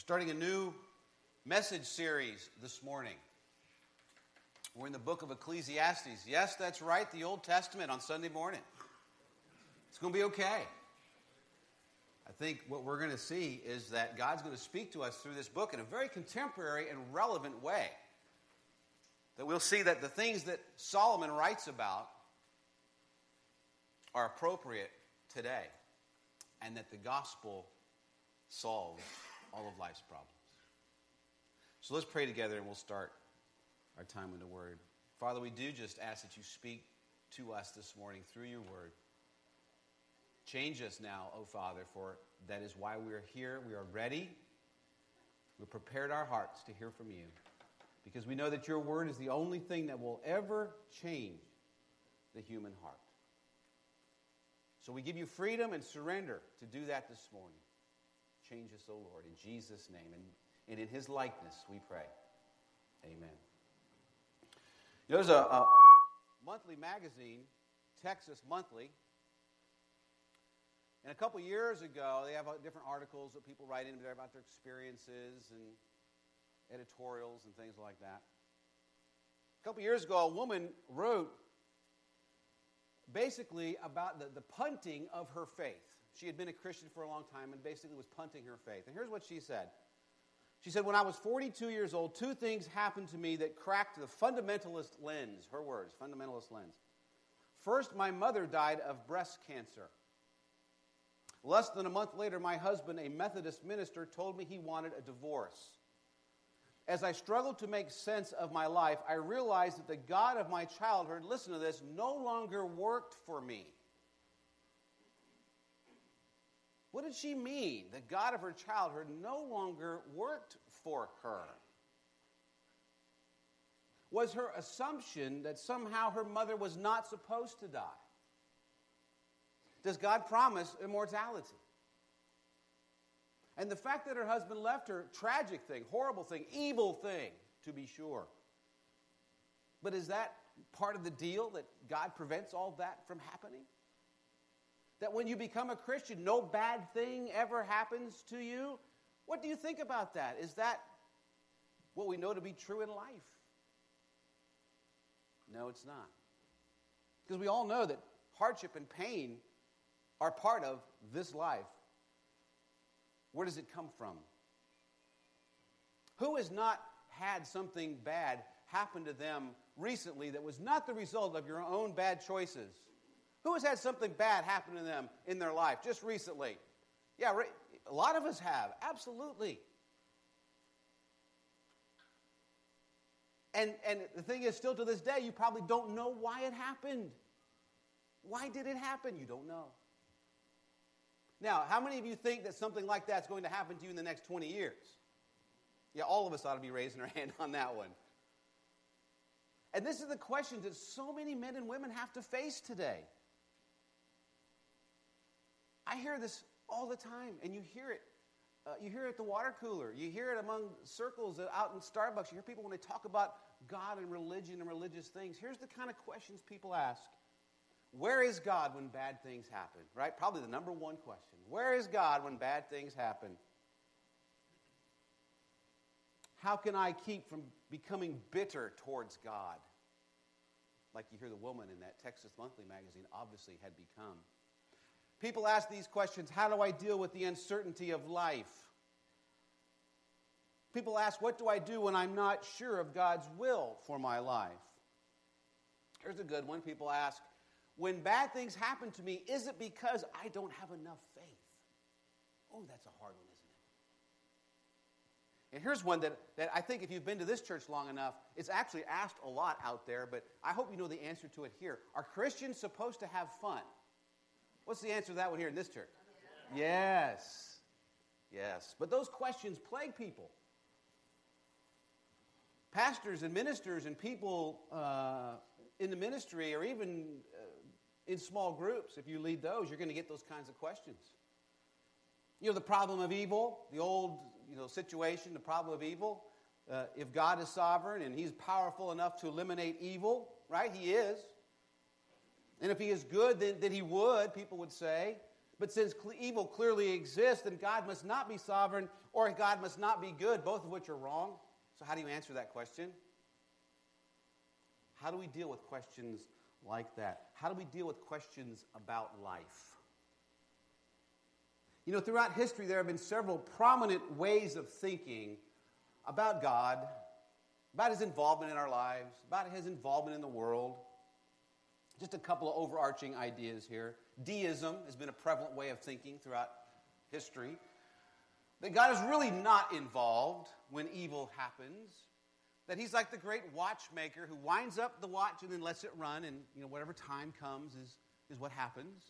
starting a new message series this morning. We're in the book of Ecclesiastes. Yes, that's right, the Old Testament on Sunday morning. It's going to be okay. I think what we're going to see is that God's going to speak to us through this book in a very contemporary and relevant way. That we'll see that the things that Solomon writes about are appropriate today, and that the gospel solves all of life's problems. So let's pray together and we'll start our time in the Word. Father, we do just ask that you speak to us this morning through your Word. Change us now, O oh Father, for that is why we are here. We are ready. We've prepared our hearts to hear from you because we know that your Word is the only thing that will ever change the human heart. So we give you freedom and surrender to do that this morning. Change us, O oh Lord, in Jesus' name. And, and in his likeness we pray. Amen. There's a, a monthly magazine, Texas Monthly. And a couple years ago, they have uh, different articles that people write in there about their experiences and editorials and things like that. A couple years ago, a woman wrote basically about the, the punting of her faith. She had been a Christian for a long time and basically was punting her faith. And here's what she said She said, When I was 42 years old, two things happened to me that cracked the fundamentalist lens. Her words, fundamentalist lens. First, my mother died of breast cancer. Less than a month later, my husband, a Methodist minister, told me he wanted a divorce. As I struggled to make sense of my life, I realized that the God of my childhood, listen to this, no longer worked for me. What did she mean? The God of her childhood no longer worked for her. Was her assumption that somehow her mother was not supposed to die? Does God promise immortality? And the fact that her husband left her, tragic thing, horrible thing, evil thing, to be sure. But is that part of the deal that God prevents all that from happening? That when you become a Christian, no bad thing ever happens to you? What do you think about that? Is that what we know to be true in life? No, it's not. Because we all know that hardship and pain are part of this life. Where does it come from? Who has not had something bad happen to them recently that was not the result of your own bad choices? Who has had something bad happen to them in their life just recently? Yeah, a lot of us have, absolutely. And, and the thing is, still to this day, you probably don't know why it happened. Why did it happen? You don't know. Now, how many of you think that something like that's going to happen to you in the next 20 years? Yeah, all of us ought to be raising our hand on that one. And this is the questions that so many men and women have to face today. I hear this all the time, and you hear it. Uh, you hear it at the water cooler. You hear it among circles out in Starbucks. You hear people when they talk about God and religion and religious things. Here's the kind of questions people ask Where is God when bad things happen? Right? Probably the number one question. Where is God when bad things happen? How can I keep from becoming bitter towards God? Like you hear the woman in that Texas Monthly magazine obviously had become. People ask these questions How do I deal with the uncertainty of life? People ask, What do I do when I'm not sure of God's will for my life? Here's a good one. People ask, When bad things happen to me, is it because I don't have enough faith? Oh, that's a hard one, isn't it? And here's one that, that I think if you've been to this church long enough, it's actually asked a lot out there, but I hope you know the answer to it here. Are Christians supposed to have fun? What's the answer to that one here in this church? Yes. Yes. But those questions plague people. Pastors and ministers and people uh, in the ministry, or even uh, in small groups, if you lead those, you're going to get those kinds of questions. You know, the problem of evil, the old you know, situation, the problem of evil. Uh, if God is sovereign and He's powerful enough to eliminate evil, right? He is. And if he is good, then, then he would, people would say. But since evil clearly exists, then God must not be sovereign or God must not be good, both of which are wrong. So, how do you answer that question? How do we deal with questions like that? How do we deal with questions about life? You know, throughout history, there have been several prominent ways of thinking about God, about his involvement in our lives, about his involvement in the world. Just a couple of overarching ideas here. Deism has been a prevalent way of thinking throughout history. That God is really not involved when evil happens. That he's like the great watchmaker who winds up the watch and then lets it run, and you know, whatever time comes is, is what happens.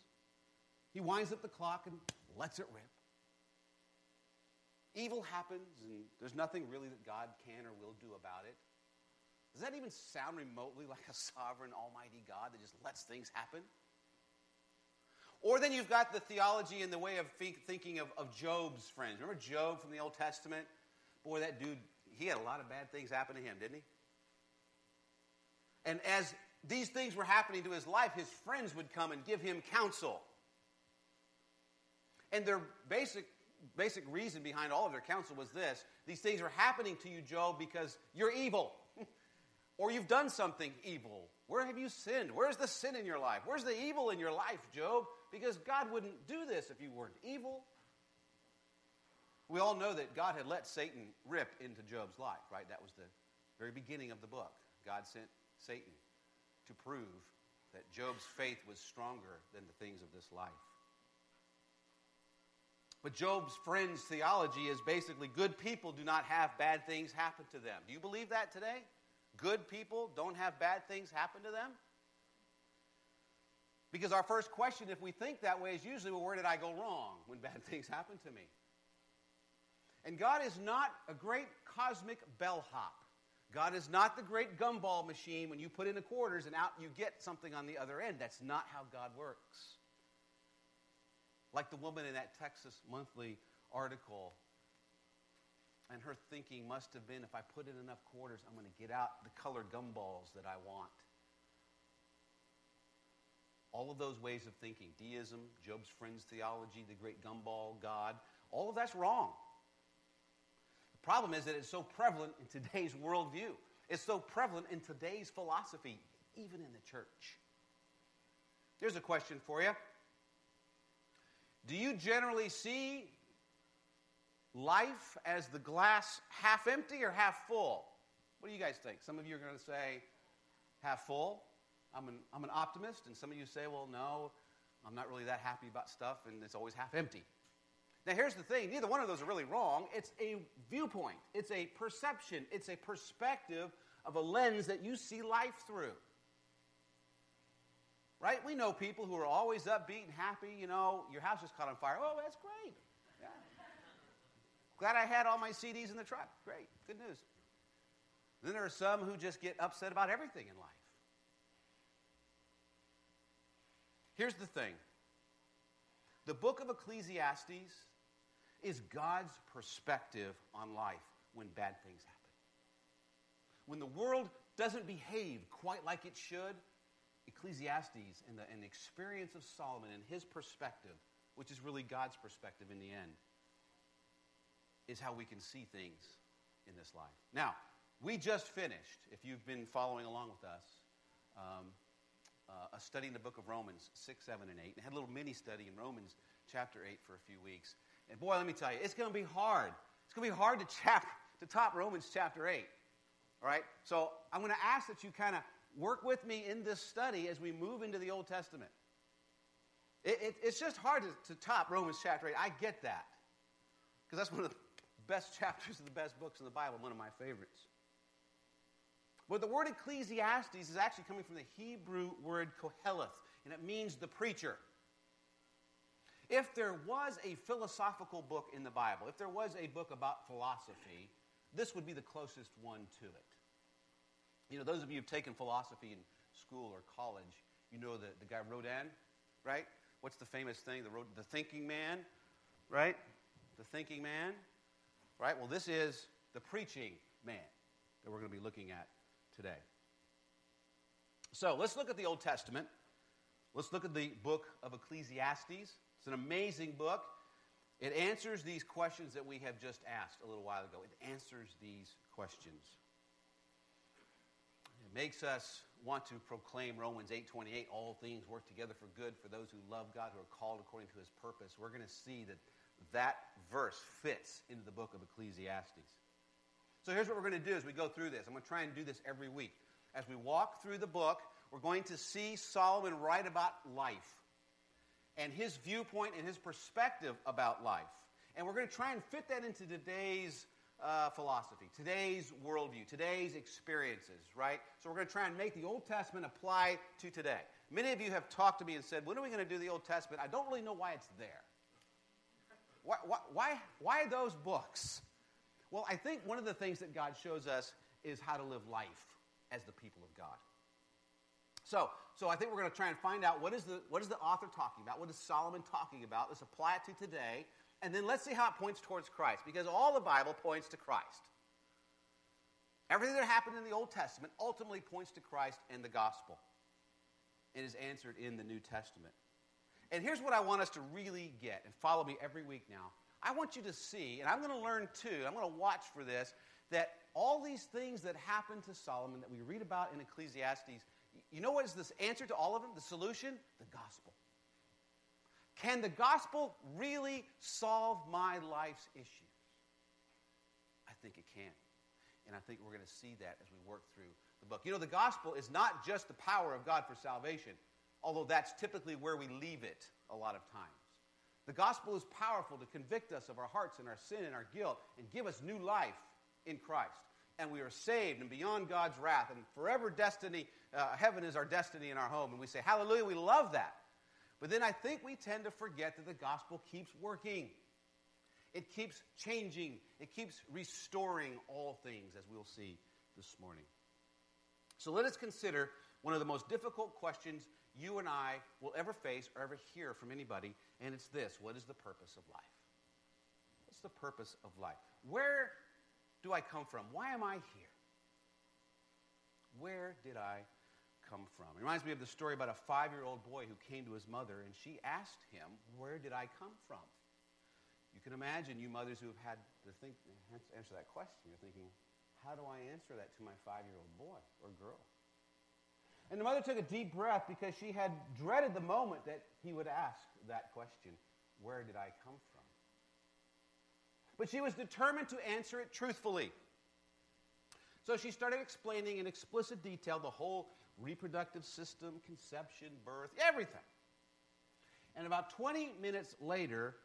He winds up the clock and lets it rip. Evil happens, and there's nothing really that God can or will do about it. Does that even sound remotely like a sovereign, almighty God that just lets things happen? Or then you've got the theology in the way of thinking of, of Job's friends. Remember Job from the Old Testament? Boy, that dude, he had a lot of bad things happen to him, didn't he? And as these things were happening to his life, his friends would come and give him counsel. And their basic, basic reason behind all of their counsel was this these things are happening to you, Job, because you're evil. Or you've done something evil. Where have you sinned? Where's the sin in your life? Where's the evil in your life, Job? Because God wouldn't do this if you weren't evil. We all know that God had let Satan rip into Job's life, right? That was the very beginning of the book. God sent Satan to prove that Job's faith was stronger than the things of this life. But Job's friend's theology is basically good people do not have bad things happen to them. Do you believe that today? Good people don't have bad things happen to them? Because our first question, if we think that way, is usually, well, where did I go wrong when bad things happen to me? And God is not a great cosmic bellhop. God is not the great gumball machine when you put in the quarters and out you get something on the other end. That's not how God works. Like the woman in that Texas Monthly article. And her thinking must have been if I put in enough quarters, I'm going to get out the colored gumballs that I want. All of those ways of thinking deism, Job's friends theology, the great gumball God all of that's wrong. The problem is that it's so prevalent in today's worldview, it's so prevalent in today's philosophy, even in the church. Here's a question for you do you generally see life as the glass half empty or half full? What do you guys think? Some of you are going to say half full. I'm an, I'm an optimist, and some of you say, well, no, I'm not really that happy about stuff, and it's always half empty. Now, here's the thing neither one of those are really wrong. It's a viewpoint, it's a perception, it's a perspective of a lens that you see life through. Right? We know people who are always upbeat and happy. You know, your house just caught on fire. Oh, that's great. Glad I had all my CDs in the truck. Great. Good news. Then there are some who just get upset about everything in life. Here's the thing the book of Ecclesiastes is God's perspective on life when bad things happen. When the world doesn't behave quite like it should, Ecclesiastes and the, and the experience of Solomon and his perspective, which is really God's perspective in the end, is how we can see things in this life. Now, we just finished, if you've been following along with us, um, uh, a study in the book of Romans 6, 7, and 8. And had a little mini study in Romans chapter 8 for a few weeks. And boy, let me tell you, it's going to be hard. It's going to be hard to, chap- to top Romans chapter 8. All right? So I'm going to ask that you kind of work with me in this study as we move into the Old Testament. It, it, it's just hard to, to top Romans chapter 8. I get that. Because that's one of the best chapters of the best books in the Bible, one of my favorites. But the word Ecclesiastes is actually coming from the Hebrew word koheleth, and it means the preacher. If there was a philosophical book in the Bible, if there was a book about philosophy, this would be the closest one to it. You know, those of you who've taken philosophy in school or college, you know the, the guy Rodin, right? What's the famous thing? The, the thinking man, right? The thinking man, right? Well, this is the preaching man that we're going to be looking at today. So let's look at the Old Testament. Let's look at the book of Ecclesiastes. It's an amazing book. It answers these questions that we have just asked a little while ago. It answers these questions. It makes us want to proclaim Romans 8:28 all things work together for good for those who love God who are called according to his purpose. We're going to see that that verse fits into the book of Ecclesiastes. So here's what we're going to do as we go through this. I'm going to try and do this every week. As we walk through the book, we're going to see Solomon write about life and his viewpoint and his perspective about life. And we're going to try and fit that into today's uh, philosophy, today's worldview, today's experiences, right? So we're going to try and make the Old Testament apply to today. Many of you have talked to me and said, when are we going to do the Old Testament? I don't really know why it's there. Why, why, why, those books? Well, I think one of the things that God shows us is how to live life as the people of God. So, so I think we're going to try and find out what is, the, what is the author talking about? What is Solomon talking about? Let's apply it to today. And then let's see how it points towards Christ. Because all the Bible points to Christ. Everything that happened in the Old Testament ultimately points to Christ and the gospel. It is answered in the New Testament. And here's what I want us to really get, and follow me every week now. I want you to see, and I'm going to learn too, I'm going to watch for this, that all these things that happened to Solomon that we read about in Ecclesiastes, you know what is the answer to all of them? The solution? The gospel. Can the gospel really solve my life's issues? I think it can. And I think we're going to see that as we work through the book. You know, the gospel is not just the power of God for salvation, although that's typically where we leave it a lot of times. The gospel is powerful to convict us of our hearts and our sin and our guilt and give us new life in Christ. And we are saved and beyond God's wrath and forever destiny. Uh, heaven is our destiny in our home. And we say, Hallelujah, we love that. But then I think we tend to forget that the gospel keeps working. It keeps changing. It keeps restoring all things, as we'll see this morning. So let us consider one of the most difficult questions you and I will ever face or ever hear from anybody, and it's this What is the purpose of life? What's the purpose of life? Where do I come from? Why am I here? Where did I come from? It reminds me of the story about a five year old boy who came to his mother, and she asked him, Where did I come from? You can imagine, you mothers who have had to think, answer that question. You're thinking, How do I answer that to my five year old boy or girl? And the mother took a deep breath because she had dreaded the moment that he would ask that question Where did I come from? But she was determined to answer it truthfully. So she started explaining in explicit detail the whole reproductive system, conception, birth, everything. And about 20 minutes later,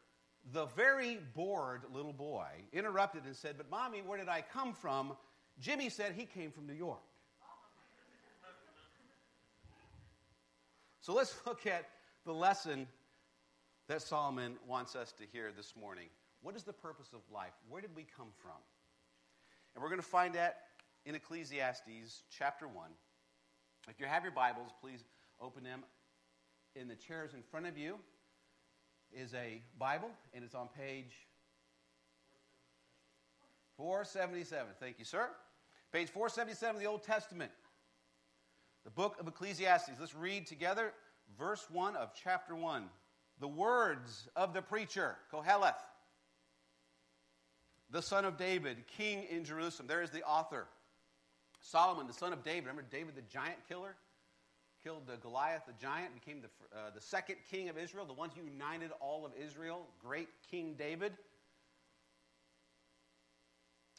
the very bored little boy interrupted and said, But mommy, where did I come from? Jimmy said he came from New York. So let's look at the lesson that Solomon wants us to hear this morning. What is the purpose of life? Where did we come from? And we're going to find that in Ecclesiastes chapter 1. If you have your Bibles, please open them. In the chairs in front of you is a Bible, and it's on page 477. Thank you, sir. Page 477 of the Old Testament the book of Ecclesiastes. Let's read together verse 1 of chapter 1. The words of the preacher, Koheleth, the son of David, king in Jerusalem. There is the author. Solomon, the son of David. Remember David, the giant killer? Killed Goliath, the giant, became the, uh, the second king of Israel, the one who united all of Israel, great King David.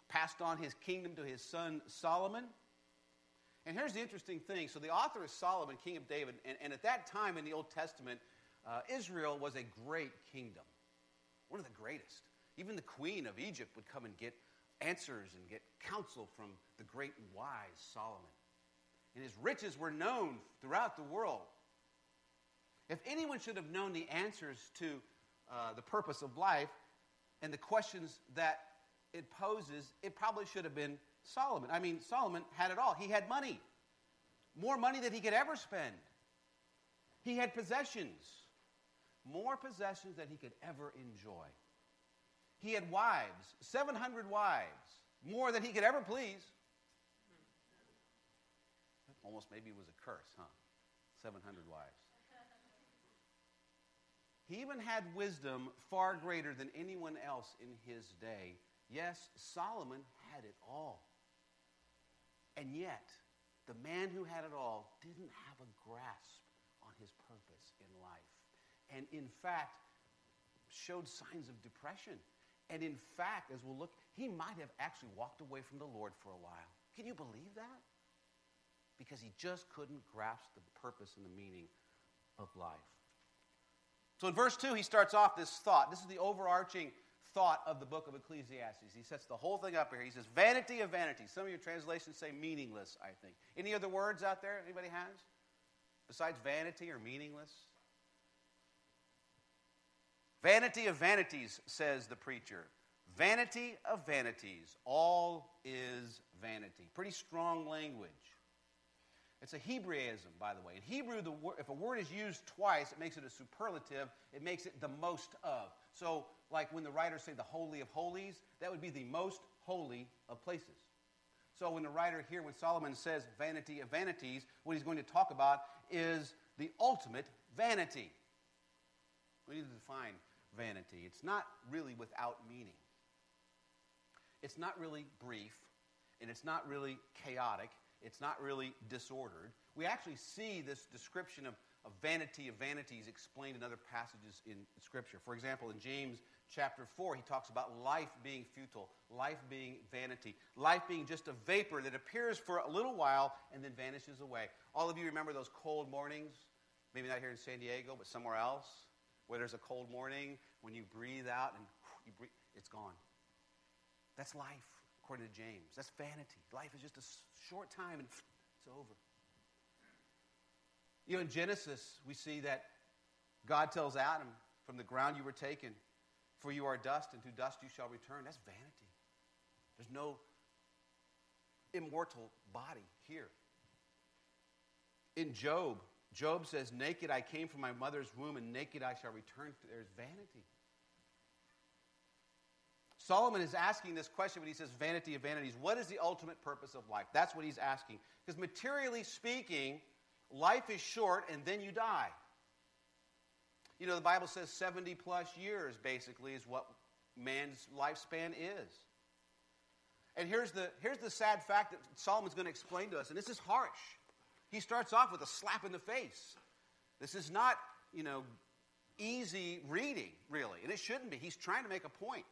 Passed on his kingdom to his son Solomon. And here's the interesting thing. So the author is Solomon, king of David. And, and at that time in the Old Testament, uh, Israel was a great kingdom, one of the greatest. Even the queen of Egypt would come and get answers and get counsel from the great wise Solomon. And his riches were known throughout the world. If anyone should have known the answers to uh, the purpose of life and the questions that it poses, it probably should have been Solomon. I mean, Solomon had it all. He had money, more money than he could ever spend. He had possessions, more possessions than he could ever enjoy. He had wives, 700 wives, more than he could ever please. Almost maybe it was a curse, huh? 700 wives. He even had wisdom far greater than anyone else in his day. Yes, Solomon had it all. And yet, the man who had it all didn't have a grasp on his purpose in life. And in fact, showed signs of depression. And in fact, as we'll look, he might have actually walked away from the Lord for a while. Can you believe that? Because he just couldn't grasp the purpose and the meaning of life. So in verse 2, he starts off this thought. This is the overarching thought of the book of Ecclesiastes. He sets the whole thing up here. He says, vanity of vanities. Some of your translations say meaningless, I think. Any other words out there anybody has? Besides vanity or meaningless? Vanity of vanities, says the preacher. Vanity of vanities. All is vanity. Pretty strong language. It's a Hebraism, by the way. In Hebrew, the if a word is used twice, it makes it a superlative. It makes it the most of. So, like when the writers say the Holy of Holies, that would be the most holy of places. So, when the writer here, when Solomon says vanity of vanities, what he's going to talk about is the ultimate vanity. We need to define vanity. It's not really without meaning, it's not really brief, and it's not really chaotic it's not really disordered. We actually see this description of, of vanity of vanities explained in other passages in Scripture. For example, in James chapter 4, he talks about life being futile, life being vanity, life being just a vapor that appears for a little while and then vanishes away. All of you remember those cold mornings? Maybe not here in San Diego, but somewhere else, where there's a cold morning when you breathe out and you breathe, it's gone. That's life according to James. That's vanity. Life is just a short time and it's over. You know, in Genesis, we see that God tells Adam, From the ground you were taken, for you are dust, and to dust you shall return. That's vanity. There's no immortal body here. In Job, Job says, Naked I came from my mother's womb, and naked I shall return. There's vanity. Solomon is asking this question when he says vanity of vanities. What is the ultimate purpose of life? That's what he's asking. Because materially speaking, life is short and then you die. You know, the Bible says 70 plus years basically is what man's lifespan is. And here's the, here's the sad fact that Solomon's going to explain to us, and this is harsh. He starts off with a slap in the face. This is not, you know, easy reading, really, and it shouldn't be. He's trying to make a point.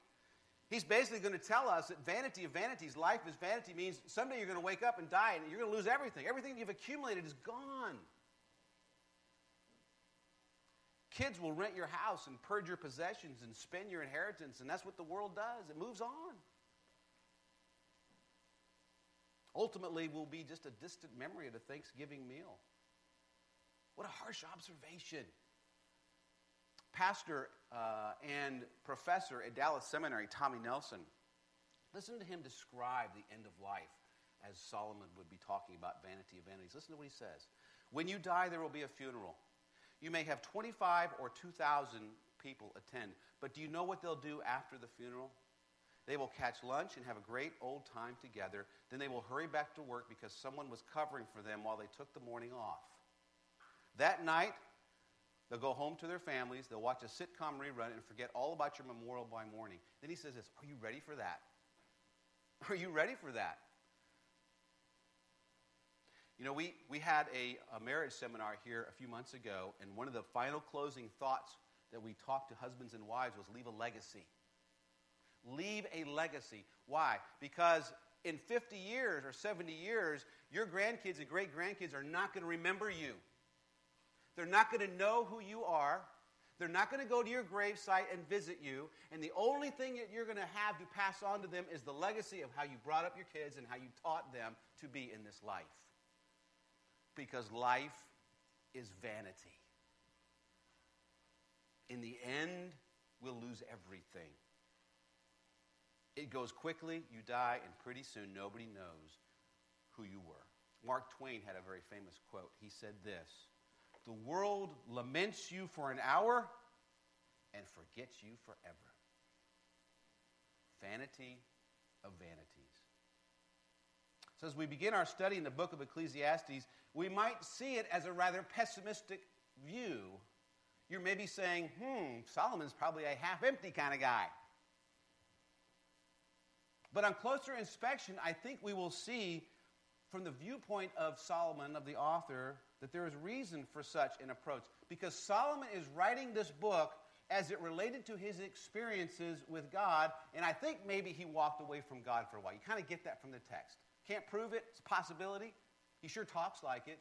He's basically going to tell us that vanity of vanities, life is vanity, means someday you're going to wake up and die and you're going to lose everything. Everything you've accumulated is gone. Kids will rent your house and purge your possessions and spend your inheritance, and that's what the world does. It moves on. Ultimately, will be just a distant memory of a Thanksgiving meal. What a harsh observation pastor uh, and professor at Dallas Seminary, Tommy Nelson, listen to him describe the end of life as Solomon would be talking about vanity of vanities. Listen to what he says. When you die, there will be a funeral. You may have 25 or 2,000 people attend, but do you know what they'll do after the funeral? They will catch lunch and have a great old time together. Then they will hurry back to work because someone was covering for them while they took the morning off. That night, They'll go home to their families, they'll watch a sitcom rerun and forget all about your memorial by morning. Then he says this Are you ready for that? Are you ready for that? You know, we, we had a, a marriage seminar here a few months ago, and one of the final closing thoughts that we talked to husbands and wives was leave a legacy. Leave a legacy. Why? Because in 50 years or 70 years, your grandkids and great grandkids are not going to remember you. They're not going to know who you are. They're not going to go to your gravesite and visit you. And the only thing that you're going to have to pass on to them is the legacy of how you brought up your kids and how you taught them to be in this life. Because life is vanity. In the end, we'll lose everything. It goes quickly, you die, and pretty soon nobody knows who you were. Mark Twain had a very famous quote. He said this the world laments you for an hour and forgets you forever. Vanity of vanities. So, as we begin our study in the book of Ecclesiastes, we might see it as a rather pessimistic view you're maybe saying, hmm, Solomon's probably a half empty kind of guy. But on closer inspection, I think we will see from the viewpoint of Solomon, of the author, that there is reason for such an approach. Because Solomon is writing this book as it related to his experiences with God, and I think maybe he walked away from God for a while. You kind of get that from the text. Can't prove it, it's a possibility. He sure talks like it.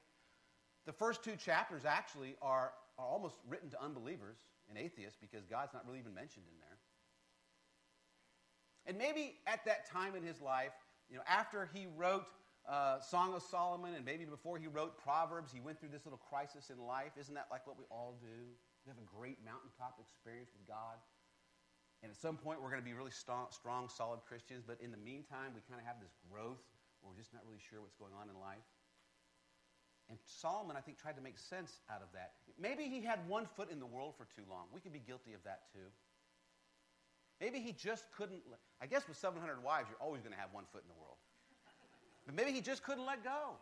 The first two chapters actually are, are almost written to unbelievers and atheists because God's not really even mentioned in there. And maybe at that time in his life, you know, after he wrote uh, Song of Solomon and maybe before he wrote Proverbs, he went through this little crisis in life. Isn't that like what we all do? We have a great mountaintop experience with God. And at some point, we're going to be really strong, strong solid Christians. But in the meantime, we kind of have this growth we're just not really sure what's going on in life. And Solomon, I think, tried to make sense out of that. Maybe he had one foot in the world for too long. We could be guilty of that too. Maybe he just couldn't. I guess with 700 wives, you're always going to have one foot in the world. But maybe he just couldn't let go.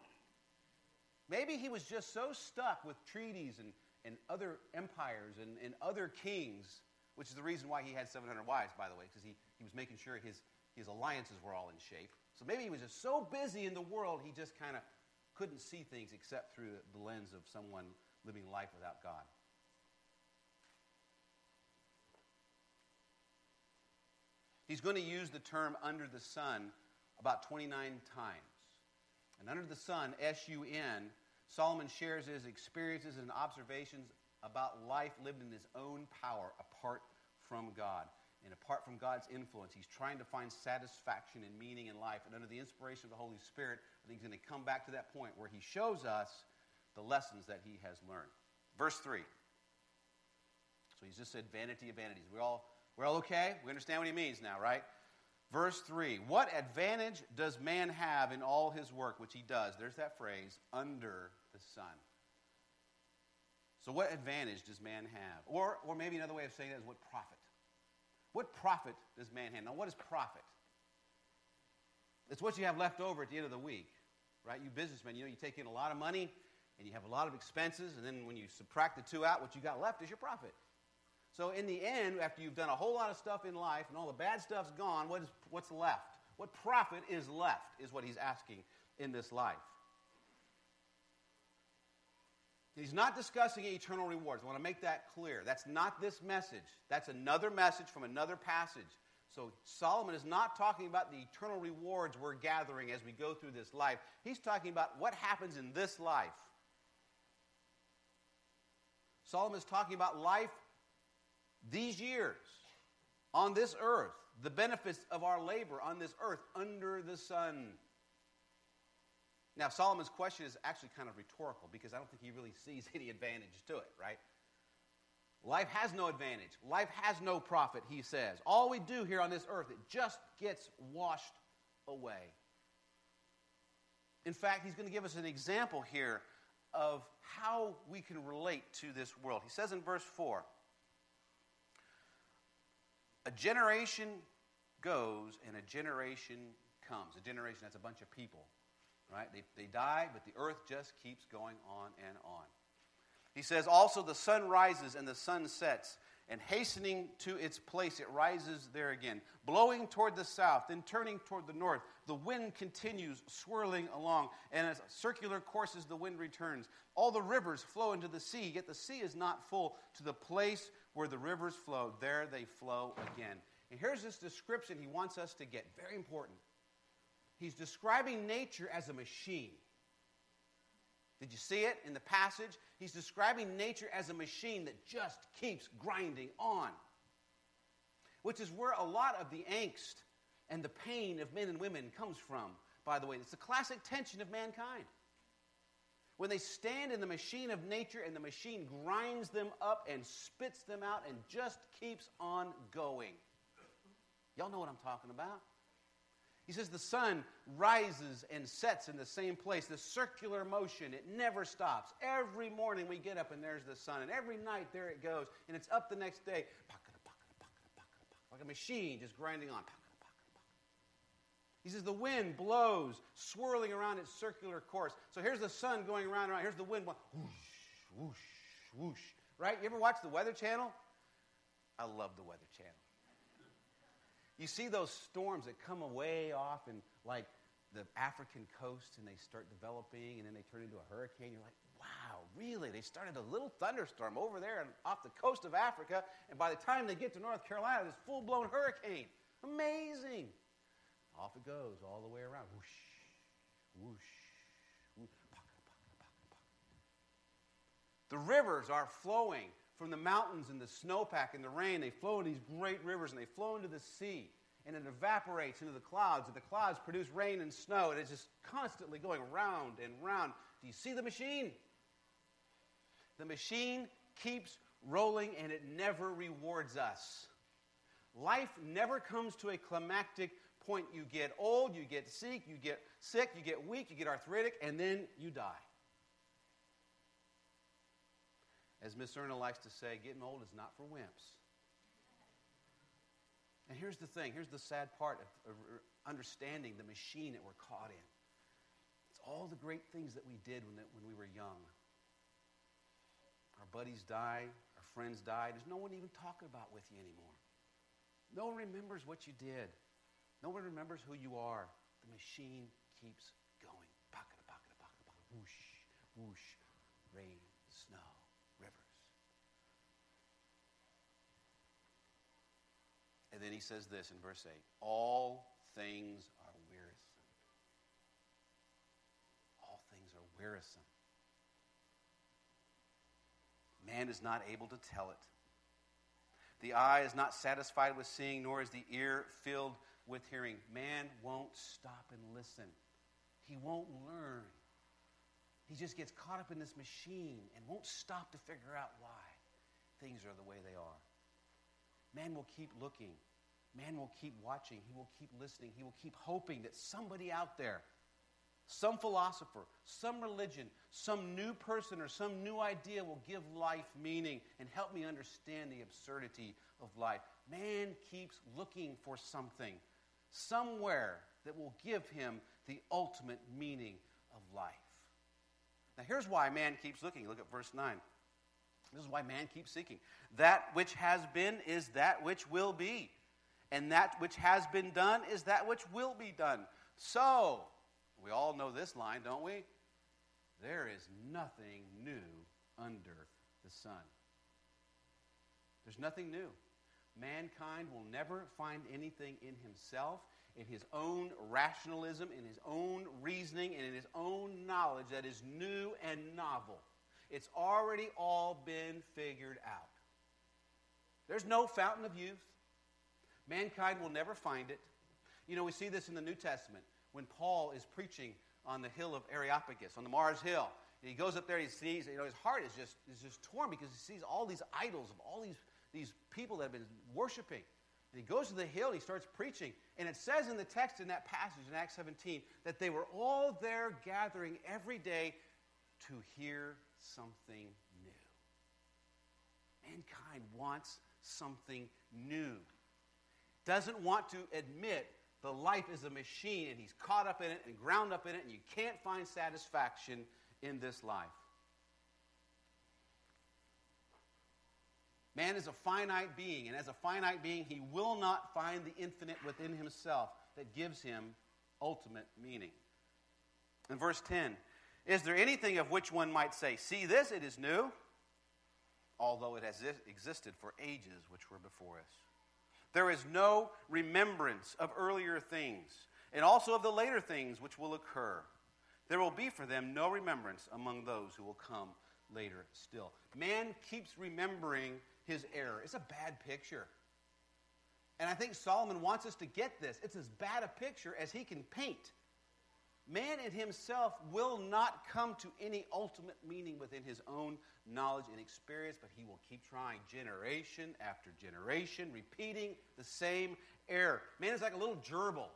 Maybe he was just so stuck with treaties and, and other empires and, and other kings, which is the reason why he had 700 wives, by the way, because he, he was making sure his, his alliances were all in shape. So maybe he was just so busy in the world, he just kind of couldn't see things except through the lens of someone living life without God. He's going to use the term under the sun about 29 times. And under the sun, S U N, Solomon shares his experiences and observations about life lived in his own power apart from God. And apart from God's influence, he's trying to find satisfaction and meaning in life. And under the inspiration of the Holy Spirit, I think he's going to come back to that point where he shows us the lessons that he has learned. Verse 3. So he's just said vanity of vanities. We all we're all okay? We understand what he means now, right? Verse 3 What advantage does man have in all his work, which he does? There's that phrase, under the sun. So, what advantage does man have? Or, or maybe another way of saying that is what profit? What profit does man have? Now, what is profit? It's what you have left over at the end of the week, right? You businessmen, you know, you take in a lot of money and you have a lot of expenses, and then when you subtract the two out, what you got left is your profit. So in the end, after you've done a whole lot of stuff in life and all the bad stuff's gone, what is, what's left? What profit is left is what he's asking in this life. He's not discussing eternal rewards. I want to make that clear. That's not this message. That's another message from another passage. So Solomon is not talking about the eternal rewards we're gathering as we go through this life. He's talking about what happens in this life. Solomon is talking about life these years on this earth, the benefits of our labor on this earth under the sun. Now, Solomon's question is actually kind of rhetorical because I don't think he really sees any advantage to it, right? Life has no advantage. Life has no profit, he says. All we do here on this earth, it just gets washed away. In fact, he's going to give us an example here of how we can relate to this world. He says in verse 4 a generation goes and a generation comes. A generation, that's a bunch of people, right? They, they die, but the earth just keeps going on and on. He says, Also the sun rises and the sun sets, and hastening to its place, it rises there again, blowing toward the south, then turning toward the north. The wind continues swirling along, and as circular courses the wind returns. All the rivers flow into the sea, yet the sea is not full to the place where the rivers flow, there they flow again. And here's this description he wants us to get. Very important. He's describing nature as a machine. Did you see it in the passage? He's describing nature as a machine that just keeps grinding on, which is where a lot of the angst and the pain of men and women comes from, by the way. It's the classic tension of mankind when they stand in the machine of nature and the machine grinds them up and spits them out and just keeps on going. Y'all know what I'm talking about. He says the sun rises and sets in the same place, the circular motion. It never stops. Every morning we get up and there's the sun, and every night there it goes, and it's up the next day. Like a machine just grinding on. He says the wind blows, swirling around its circular course. So here's the sun going around and around. Here's the wind going whoosh, whoosh, whoosh. right? You ever watch the Weather Channel? I love the Weather Channel. You see those storms that come away off in like the African coast and they start developing and then they turn into a hurricane. You're like, wow, really? They started a little thunderstorm over there and off the coast of Africa, and by the time they get to North Carolina, this full blown hurricane. Amazing. Off it goes all the way around. Whoosh, whoosh, whoosh. The rivers are flowing from the mountains and the snowpack and the rain. They flow in these great rivers and they flow into the sea. And it evaporates into the clouds, and the clouds produce rain and snow, and it's just constantly going round and round. Do you see the machine? The machine keeps rolling and it never rewards us. Life never comes to a climactic point. You get old, you get sick, you get sick, you get weak, you get arthritic, and then you die. As Miss Erna likes to say, getting old is not for wimps. And here's the thing here's the sad part of, of er, understanding the machine that we're caught in. It's all the great things that we did when, when we were young. Our buddies die, our friends die. There's no one even talking about with you anymore. No one remembers what you did. No one remembers who you are. The machine keeps going. Pocket, pocket, pocket, pocket. Whoosh, whoosh. Rain, snow, rivers. Then he says this in verse 8 All things are wearisome. All things are wearisome. Man is not able to tell it. The eye is not satisfied with seeing, nor is the ear filled with hearing. Man won't stop and listen, he won't learn. He just gets caught up in this machine and won't stop to figure out why things are the way they are. Man will keep looking. Man will keep watching. He will keep listening. He will keep hoping that somebody out there some philosopher, some religion, some new person, or some new idea will give life meaning and help me understand the absurdity of life. Man keeps looking for something, somewhere that will give him the ultimate meaning of life. Now, here's why man keeps looking. Look at verse 9. This is why man keeps seeking. That which has been is that which will be, and that which has been done is that which will be done. So, we all know this line, don't we? There is nothing new under the sun. There's nothing new. Mankind will never find anything in himself, in his own rationalism, in his own reasoning, and in his own knowledge that is new and novel. It's already all been figured out. There's no fountain of youth. Mankind will never find it. You know, we see this in the New Testament when Paul is preaching on the hill of Areopagus, on the Mars Hill. And he goes up there, and he sees, you know, his heart is just, is just torn because he sees all these idols of all these, these people that have been worshiping. And he goes to the hill and he starts preaching. And it says in the text in that passage in Acts 17 that they were all there gathering every day to hear something new. Mankind wants something new, doesn't want to admit the life is a machine and he's caught up in it and ground up in it, and you can't find satisfaction in this life. Man is a finite being, and as a finite being, he will not find the infinite within himself that gives him ultimate meaning. In verse 10, is there anything of which one might say, See this, it is new, although it has existed for ages which were before us? There is no remembrance of earlier things, and also of the later things which will occur. There will be for them no remembrance among those who will come later still. Man keeps remembering his error. It's a bad picture. And I think Solomon wants us to get this. It's as bad a picture as he can paint. Man in himself will not come to any ultimate meaning within his own knowledge and experience, but he will keep trying generation after generation, repeating the same error. Man is like a little gerbil.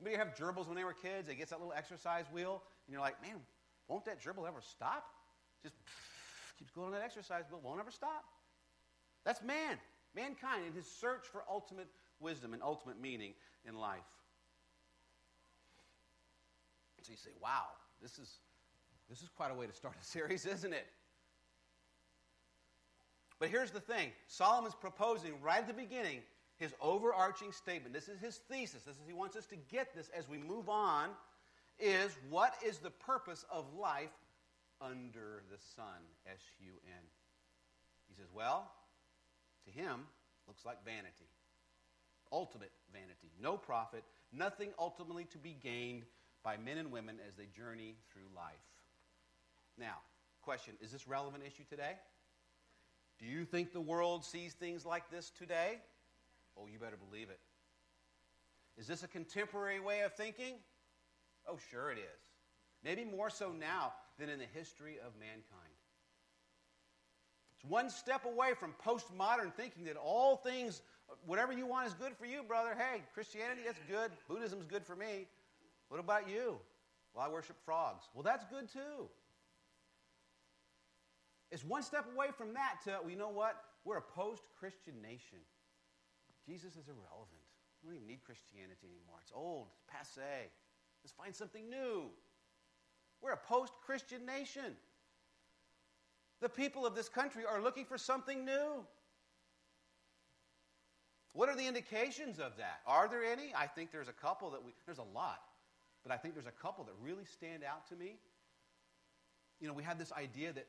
Anybody have gerbils when they were kids? They get that little exercise wheel, and you're like, man, won't that gerbil ever stop? Just keeps going on that exercise wheel, won't ever stop. That's man, mankind, in his search for ultimate wisdom and ultimate meaning in life. So you say, wow, this is, this is quite a way to start a series, isn't it? But here's the thing Solomon's proposing right at the beginning his overarching statement. This is his thesis. This is he wants us to get this as we move on is what is the purpose of life under the sun? S U N. He says, well, to him, looks like vanity. Ultimate vanity. No profit, nothing ultimately to be gained by men and women as they journey through life. Now, question is this relevant issue today? Do you think the world sees things like this today? Oh, you better believe it. Is this a contemporary way of thinking? Oh, sure it is. Maybe more so now than in the history of mankind. It's one step away from postmodern thinking that all things, whatever you want is good for you, brother. Hey, Christianity, that's good. Buddhism's good for me. What about you? Well, I worship frogs. Well, that's good too. It's one step away from that to, well, you know what? We're a post Christian nation. Jesus is irrelevant. We don't even need Christianity anymore. It's old, it's passe. Let's find something new. We're a post Christian nation. The people of this country are looking for something new. What are the indications of that? Are there any? I think there's a couple that we, there's a lot, but I think there's a couple that really stand out to me. You know, we have this idea that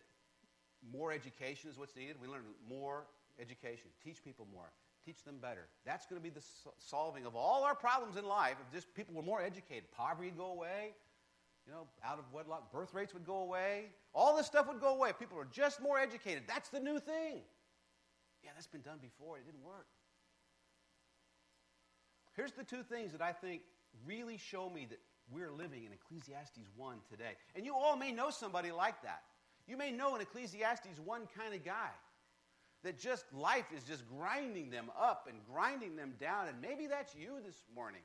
more education is what's needed. We learn more education, teach people more, teach them better. That's going to be the solving of all our problems in life. If just people were more educated, poverty would go away, you know, out of wedlock birth rates would go away. All this stuff would go away. if People were just more educated. That's the new thing. Yeah, that's been done before. It didn't work. Here's the two things that I think really show me that we're living in Ecclesiastes 1 today. And you all may know somebody like that. You may know an Ecclesiastes 1 kind of guy that just life is just grinding them up and grinding them down. And maybe that's you this morning.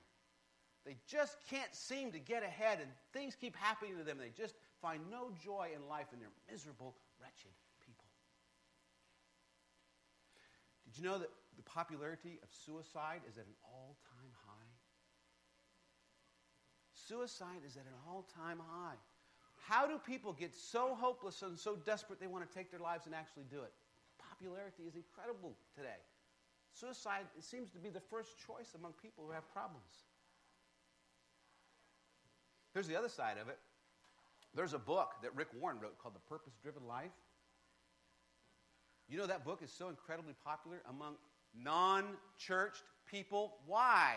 They just can't seem to get ahead, and things keep happening to them. They just find no joy in life, and they're miserable, wretched people. Did you know that the popularity of suicide is at an all time? Suicide is at an all time high. How do people get so hopeless and so desperate they want to take their lives and actually do it? Popularity is incredible today. Suicide seems to be the first choice among people who have problems. Here's the other side of it. There's a book that Rick Warren wrote called The Purpose Driven Life. You know that book is so incredibly popular among non churched people. Why?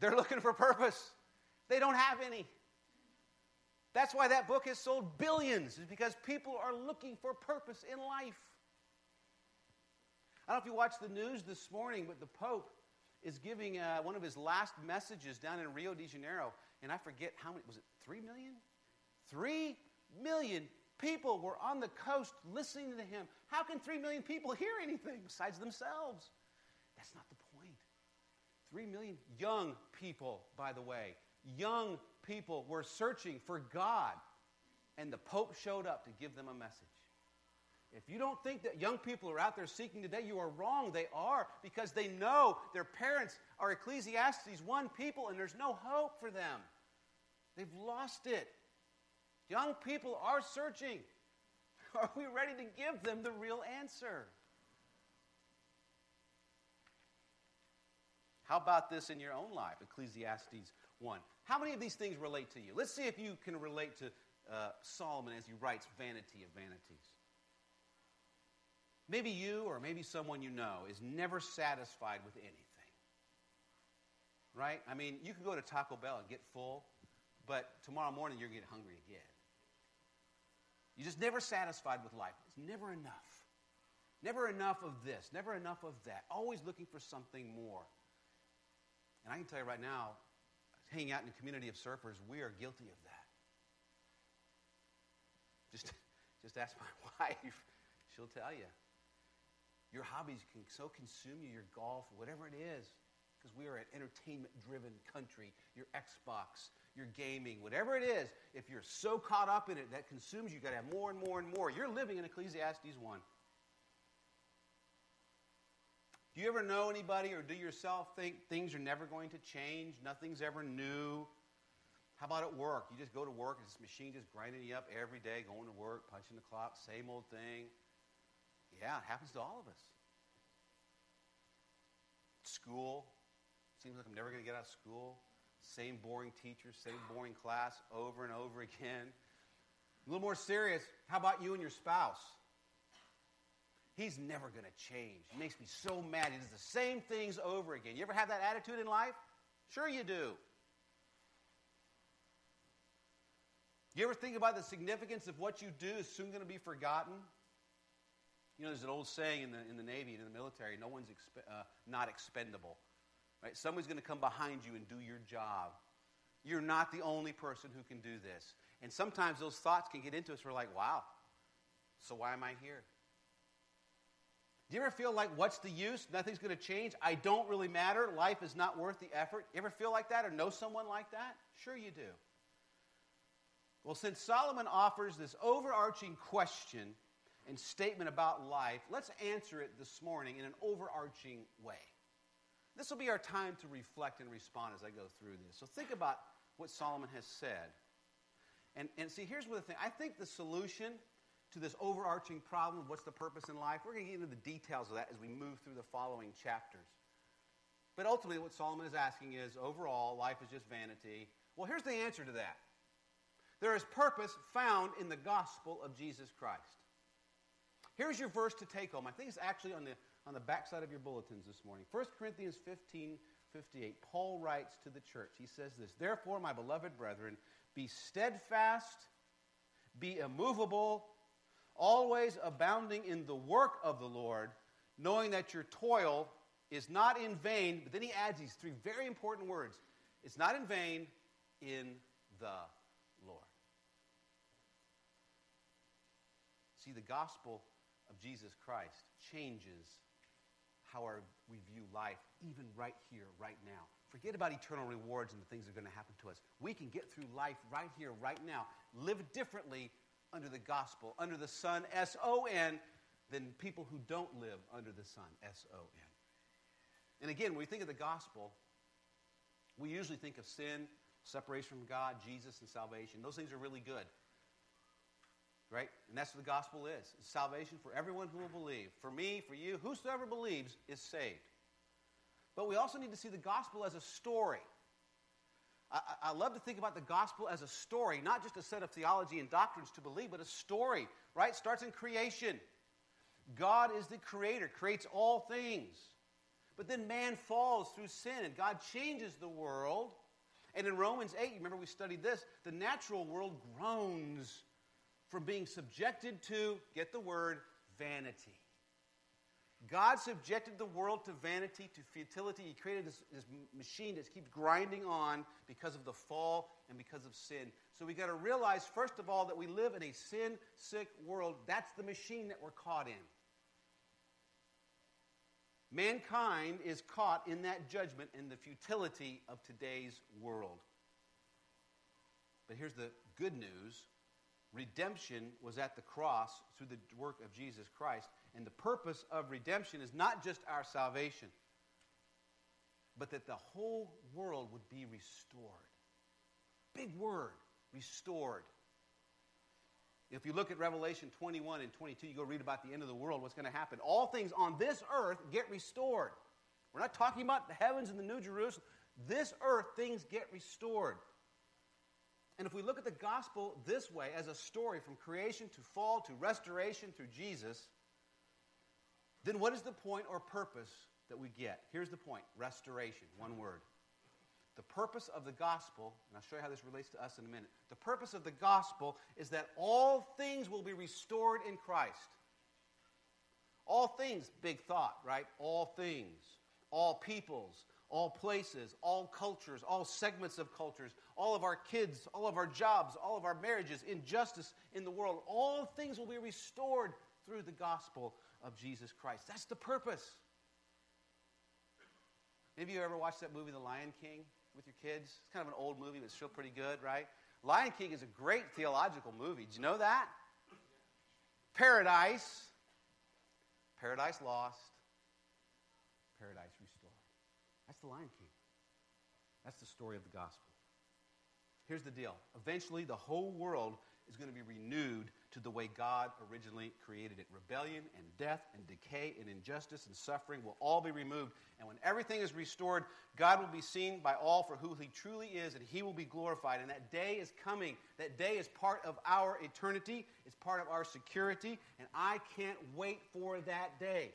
They're looking for purpose, they don't have any. That's why that book has sold billions, is because people are looking for purpose in life. I don't know if you watched the news this morning, but the Pope is giving uh, one of his last messages down in Rio de Janeiro, and I forget how many, was it 3 million? 3 million people were on the coast listening to him. How can 3 million people hear anything besides themselves? That's not the 3 million young people, by the way, young people were searching for God, and the Pope showed up to give them a message. If you don't think that young people are out there seeking today, you are wrong. They are because they know their parents are Ecclesiastes 1 people and there's no hope for them. They've lost it. Young people are searching. Are we ready to give them the real answer? How about this in your own life? Ecclesiastes 1. How many of these things relate to you? Let's see if you can relate to uh, Solomon as he writes Vanity of Vanities. Maybe you or maybe someone you know is never satisfied with anything. Right? I mean, you can go to Taco Bell and get full, but tomorrow morning you're going to get hungry again. You're just never satisfied with life. It's never enough. Never enough of this, never enough of that. Always looking for something more. And I can tell you right now, hanging out in a community of surfers, we are guilty of that. Just, just ask my wife, she'll tell you. Your hobbies can so consume you, your golf, whatever it is, because we are an entertainment driven country. Your Xbox, your gaming, whatever it is, if you're so caught up in it that consumes you, you've got to have more and more and more. You're living in Ecclesiastes 1. Do you ever know anybody or do yourself think things are never going to change? Nothing's ever new? How about at work? You just go to work and this machine just grinding you up every day, going to work, punching the clock, same old thing. Yeah, it happens to all of us. School. Seems like I'm never going to get out of school. Same boring teacher, same boring class over and over again. A little more serious, how about you and your spouse? He's never going to change. It makes me so mad. It's the same things over again. You ever have that attitude in life? Sure, you do. You ever think about the significance of what you do is soon going to be forgotten? You know, there's an old saying in the, in the Navy and in the military no one's uh, not expendable. Right? Someone's going to come behind you and do your job. You're not the only person who can do this. And sometimes those thoughts can get into us. We're like, wow, so why am I here? Do you ever feel like, what's the use? Nothing's going to change. I don't really matter. Life is not worth the effort. You ever feel like that or know someone like that? Sure, you do. Well, since Solomon offers this overarching question and statement about life, let's answer it this morning in an overarching way. This will be our time to reflect and respond as I go through this. So think about what Solomon has said. And, and see, here's what the thing I think the solution to this overarching problem of what's the purpose in life, we're going to get into the details of that as we move through the following chapters. But ultimately, what Solomon is asking is overall, life is just vanity. Well, here's the answer to that there is purpose found in the gospel of Jesus Christ. Here's your verse to take home. I think it's actually on the, on the backside of your bulletins this morning. 1 Corinthians 15 58. Paul writes to the church. He says this Therefore, my beloved brethren, be steadfast, be immovable, always abounding in the work of the Lord, knowing that your toil is not in vain. But then he adds these three very important words it's not in vain in the Lord. See, the gospel of Jesus Christ changes how our, we view life, even right here, right now. Forget about eternal rewards and the things that are going to happen to us. We can get through life right here, right now, live differently under the gospel, under the sun, S O N, than people who don't live under the sun, S O N. And again, when we think of the gospel, we usually think of sin, separation from God, Jesus, and salvation. Those things are really good. Right? And that's what the gospel is. It's salvation for everyone who will believe. For me, for you, whosoever believes is saved. But we also need to see the gospel as a story. I, I, love to think about the gospel as a story, not just a set of theology and doctrines to believe, but a story, right? Starts in creation. God is the creator, creates all things. But then man falls through sin, and God changes the world. And in Romans 8, remember we studied this, the natural world groans from being subjected to, get the word, vanity. God subjected the world to vanity, to futility. He created this, this machine that keeps grinding on because of the fall and because of sin. So we got to realize, first of all, that we live in a sin sick world. That's the machine that we're caught in. Mankind is caught in that judgment in the futility of today's world. But here's the good news redemption was at the cross through the work of Jesus Christ. And the purpose of redemption is not just our salvation, but that the whole world would be restored. Big word, restored. If you look at Revelation 21 and 22, you go read about the end of the world, what's going to happen. All things on this earth get restored. We're not talking about the heavens and the New Jerusalem. This earth, things get restored. And if we look at the gospel this way, as a story from creation to fall to restoration through Jesus, then what is the point or purpose that we get? Here's the point restoration, one word. The purpose of the gospel, and I'll show you how this relates to us in a minute. The purpose of the gospel is that all things will be restored in Christ. All things, big thought, right? All things, all peoples, all places, all cultures, all segments of cultures, all of our kids, all of our jobs, all of our marriages, injustice in the world, all things will be restored through the gospel of Jesus Christ. That's the purpose. Of you ever watched that movie, The Lion King, with your kids? It's kind of an old movie, but it's still pretty good, right? Lion King is a great theological movie. Did you know that? Paradise, paradise lost, paradise Lion King. That's the story of the gospel. Here's the deal eventually, the whole world is going to be renewed to the way God originally created it. Rebellion and death and decay and injustice and suffering will all be removed. And when everything is restored, God will be seen by all for who He truly is, and He will be glorified. And that day is coming. That day is part of our eternity, it's part of our security, and I can't wait for that day.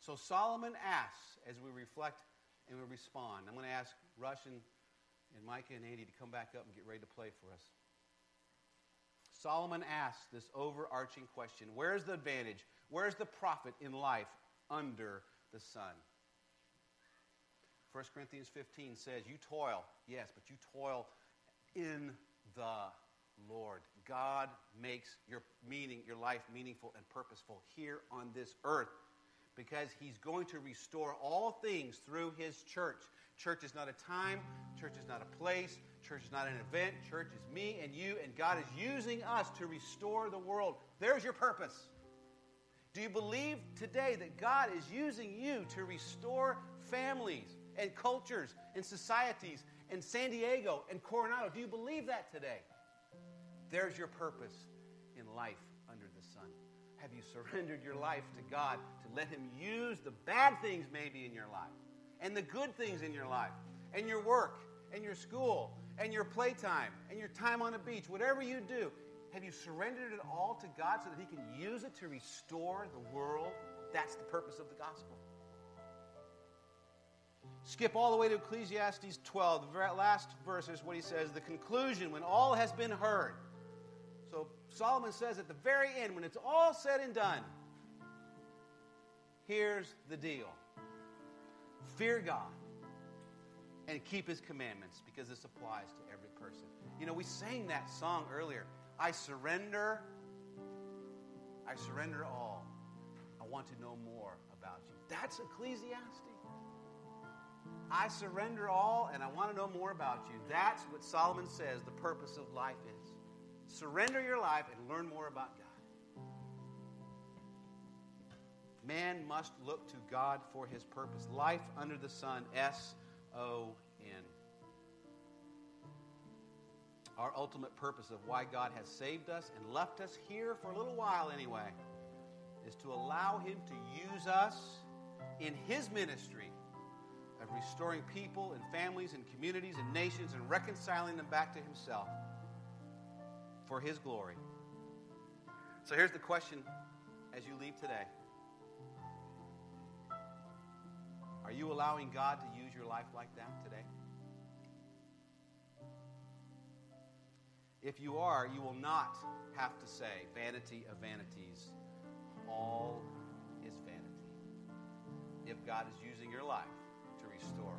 So Solomon asks as we reflect and we respond. I'm going to ask Rush and, and Micah and Andy to come back up and get ready to play for us. Solomon asks this overarching question Where's the advantage? Where's the profit in life under the sun? 1 Corinthians 15 says, You toil, yes, but you toil in the Lord. God makes your meaning, your life meaningful and purposeful here on this earth because he's going to restore all things through his church. Church is not a time, church is not a place, church is not an event. Church is me and you, and God is using us to restore the world. There's your purpose. Do you believe today that God is using you to restore families and cultures and societies in San Diego and Coronado? Do you believe that today? There's your purpose in life. Have you surrendered your life to God to let Him use the bad things maybe in your life and the good things in your life and your work and your school and your playtime and your time on the beach, whatever you do, have you surrendered it all to God so that He can use it to restore the world? That's the purpose of the gospel. Skip all the way to Ecclesiastes 12. The last verse is what he says the conclusion, when all has been heard. So Solomon says at the very end, when it's all said and done, here's the deal fear God and keep his commandments because this applies to every person. You know, we sang that song earlier. I surrender. I surrender all. I want to know more about you. That's Ecclesiastes. I surrender all and I want to know more about you. That's what Solomon says the purpose of life is. Surrender your life and learn more about God. Man must look to God for his purpose. Life under the sun, S O N. Our ultimate purpose of why God has saved us and left us here for a little while anyway is to allow Him to use us in His ministry of restoring people and families and communities and nations and reconciling them back to Himself for His glory. So here's the question as you leave today Are you allowing God to use your life like that today? If you are, you will not have to say, vanity of vanities, all is vanity. If God is using your life to restore